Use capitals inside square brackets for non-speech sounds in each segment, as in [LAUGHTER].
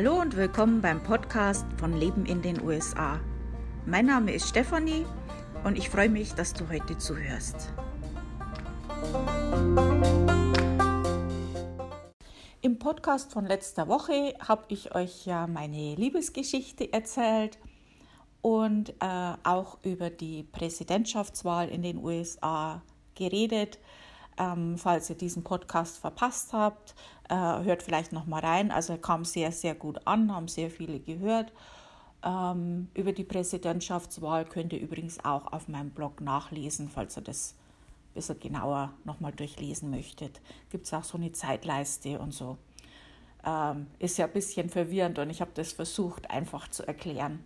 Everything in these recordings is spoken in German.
Hallo und willkommen beim Podcast von Leben in den USA. Mein Name ist Stefanie und ich freue mich, dass du heute zuhörst. Im Podcast von letzter Woche habe ich euch ja meine Liebesgeschichte erzählt und äh, auch über die Präsidentschaftswahl in den USA geredet. Ähm, falls ihr diesen Podcast verpasst habt, äh, hört vielleicht noch mal rein. Also er kam sehr, sehr gut an, haben sehr viele gehört. Ähm, über die Präsidentschaftswahl könnt ihr übrigens auch auf meinem Blog nachlesen, falls ihr das ein bisschen genauer nochmal durchlesen möchtet. Gibt es auch so eine Zeitleiste und so. Ähm, ist ja ein bisschen verwirrend und ich habe das versucht einfach zu erklären.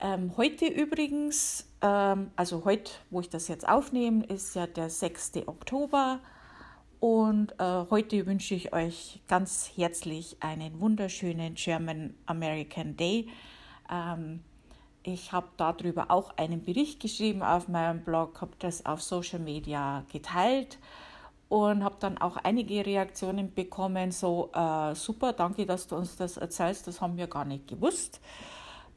Ähm, heute übrigens, ähm, also heute, wo ich das jetzt aufnehme, ist ja der 6. Oktober. Und äh, heute wünsche ich euch ganz herzlich einen wunderschönen German American Day. Ähm, ich habe darüber auch einen Bericht geschrieben auf meinem Blog, habe das auf Social Media geteilt und habe dann auch einige Reaktionen bekommen, so äh, super, danke, dass du uns das erzählst, das haben wir gar nicht gewusst.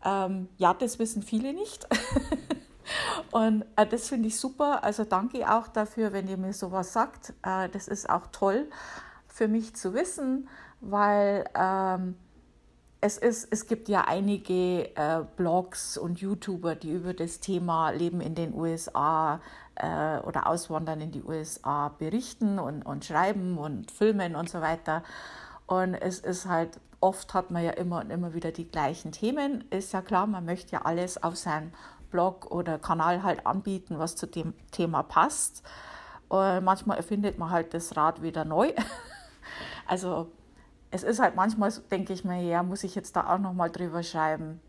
Ähm, ja, das wissen viele nicht. [LAUGHS] Und äh, das finde ich super. Also danke auch dafür, wenn ihr mir sowas sagt. Äh, das ist auch toll für mich zu wissen, weil ähm, es, ist, es gibt ja einige äh, Blogs und YouTuber, die über das Thema Leben in den USA äh, oder Auswandern in die USA berichten und, und schreiben und filmen und so weiter. Und es ist halt, oft hat man ja immer und immer wieder die gleichen Themen. Ist ja klar, man möchte ja alles auf seinem Blog oder Kanal halt anbieten, was zu dem Thema passt. Und manchmal erfindet man halt das Rad wieder neu. [LAUGHS] also es ist halt manchmal, denke ich mir, ja, muss ich jetzt da auch nochmal drüber schreiben.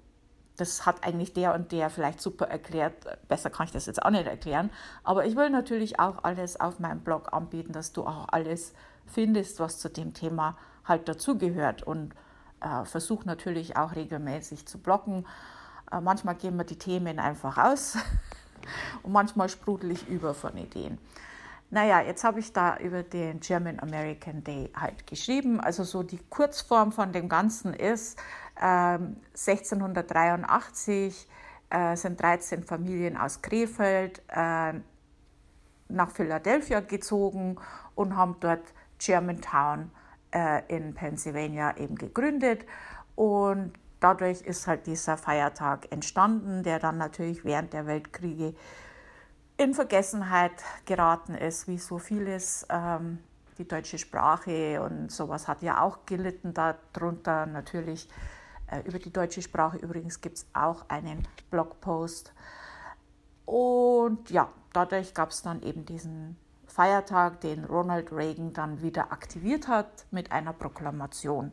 Das hat eigentlich der und der vielleicht super erklärt. Besser kann ich das jetzt auch nicht erklären. Aber ich will natürlich auch alles auf meinem Blog anbieten, dass du auch alles findest, was zu dem Thema halt dazugehört. Und äh, versuche natürlich auch regelmäßig zu bloggen. Äh, manchmal gehen wir die Themen einfach aus [LAUGHS] und manchmal sprudel ich über von Ideen. Naja, jetzt habe ich da über den German American Day halt geschrieben. Also so die Kurzform von dem Ganzen ist, äh, 1683 äh, sind 13 Familien aus Krefeld äh, nach Philadelphia gezogen und haben dort Germantown äh, in Pennsylvania eben gegründet. Und dadurch ist halt dieser Feiertag entstanden, der dann natürlich während der Weltkriege in Vergessenheit geraten ist, wie so vieles. Ähm, die deutsche Sprache und sowas hat ja auch gelitten darunter. Natürlich äh, über die deutsche Sprache übrigens gibt es auch einen Blogpost. Und ja, dadurch gab es dann eben diesen Feiertag, den Ronald Reagan dann wieder aktiviert hat mit einer Proklamation.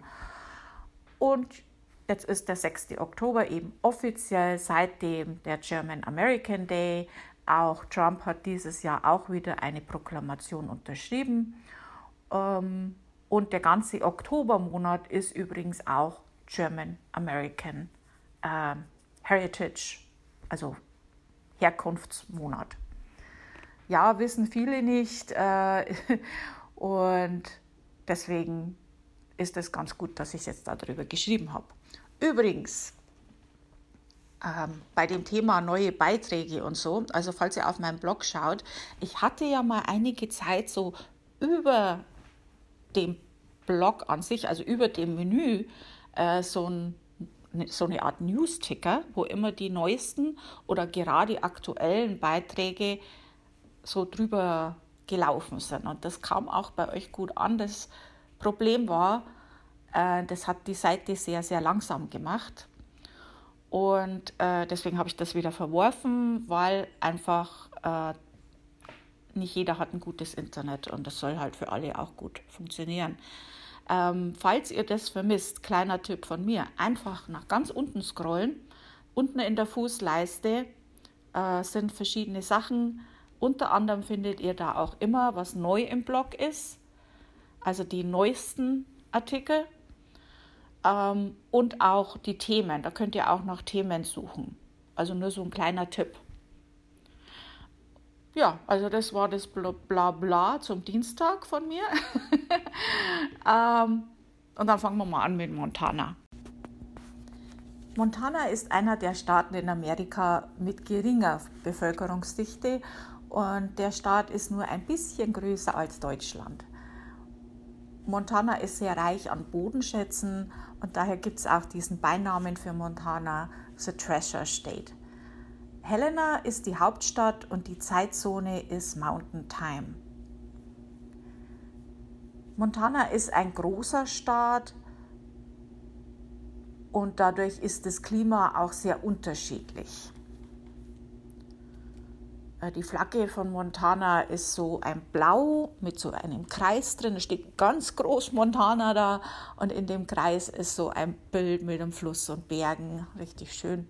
Und Jetzt ist der 6. Oktober eben offiziell seitdem der German American Day. Auch Trump hat dieses Jahr auch wieder eine Proklamation unterschrieben. Ähm, und der ganze Oktobermonat ist übrigens auch German American äh, Heritage, also Herkunftsmonat. Ja, wissen viele nicht. Äh, [LAUGHS] und deswegen ist es ganz gut, dass ich jetzt darüber geschrieben habe. Übrigens, ähm, bei dem Thema neue Beiträge und so, also falls ihr auf meinem Blog schaut, ich hatte ja mal einige Zeit so über dem Blog an sich, also über dem Menü, äh, so, ein, so eine Art News-Ticker, wo immer die neuesten oder gerade aktuellen Beiträge so drüber gelaufen sind. Und das kam auch bei euch gut an. Das Problem war, äh, das hat die Seite sehr, sehr langsam gemacht. Und äh, deswegen habe ich das wieder verworfen, weil einfach äh, nicht jeder hat ein gutes Internet und das soll halt für alle auch gut funktionieren. Ähm, falls ihr das vermisst, kleiner Tipp von mir, einfach nach ganz unten scrollen. Unten in der Fußleiste äh, sind verschiedene Sachen. Unter anderem findet ihr da auch immer, was neu im Blog ist, also die neuesten Artikel ähm, und auch die Themen. Da könnt ihr auch nach Themen suchen. Also nur so ein kleiner Tipp. Ja, also das war das Blabla Bla zum Dienstag von mir. [LAUGHS] ähm, und dann fangen wir mal an mit Montana. Montana ist einer der Staaten in Amerika mit geringer Bevölkerungsdichte und der Staat ist nur ein bisschen größer als Deutschland. Montana ist sehr reich an Bodenschätzen und daher gibt es auch diesen Beinamen für Montana, The Treasure State. Helena ist die Hauptstadt und die Zeitzone ist Mountain Time. Montana ist ein großer Staat und dadurch ist das Klima auch sehr unterschiedlich. Äh, die Flagge von Montana ist so ein Blau mit so einem Kreis drin. Da steht ganz groß Montana da und in dem Kreis ist so ein Bild mit einem Fluss und Bergen. Richtig schön.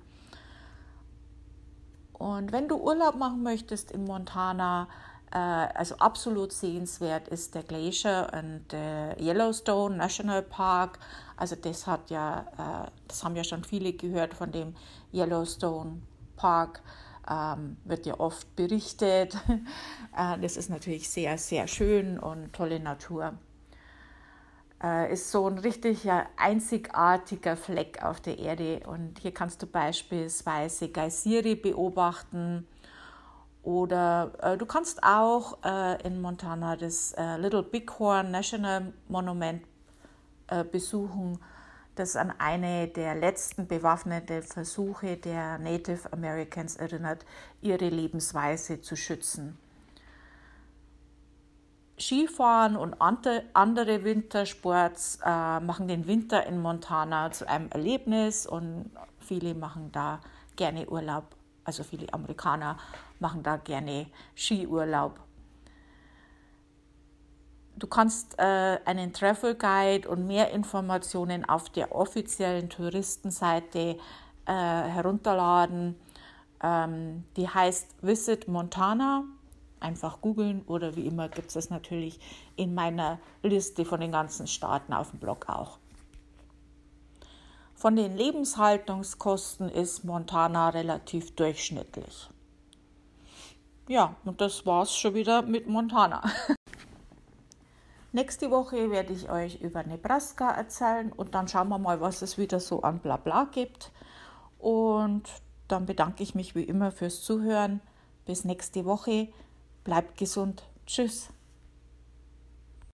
Und wenn du Urlaub machen möchtest in Montana, äh, also absolut sehenswert ist der Glacier und der Yellowstone National Park. Also das hat ja, äh, das haben ja schon viele gehört von dem Yellowstone Park ähm, wird ja oft berichtet. [LAUGHS] äh, das ist natürlich sehr, sehr schön und tolle Natur. Äh, ist so ein richtig einzigartiger Fleck auf der Erde und hier kannst du beispielsweise Geysire beobachten oder äh, du kannst auch äh, in Montana das äh, Little Bighorn National Monument äh, besuchen das an eine der letzten bewaffneten Versuche der Native Americans erinnert, ihre Lebensweise zu schützen. Skifahren und andere Wintersports äh, machen den Winter in Montana zu einem Erlebnis und viele machen da gerne Urlaub, also viele Amerikaner machen da gerne Skiurlaub Du kannst äh, einen Travel Guide und mehr Informationen auf der offiziellen Touristenseite äh, herunterladen. Ähm, die heißt Visit Montana. Einfach googeln oder wie immer gibt es das natürlich in meiner Liste von den ganzen Staaten auf dem Blog auch. Von den Lebenshaltungskosten ist Montana relativ durchschnittlich. Ja, und das war's schon wieder mit Montana. [LAUGHS] Nächste Woche werde ich euch über Nebraska erzählen und dann schauen wir mal, was es wieder so an Blabla gibt. Und dann bedanke ich mich wie immer fürs Zuhören. Bis nächste Woche. Bleibt gesund. Tschüss.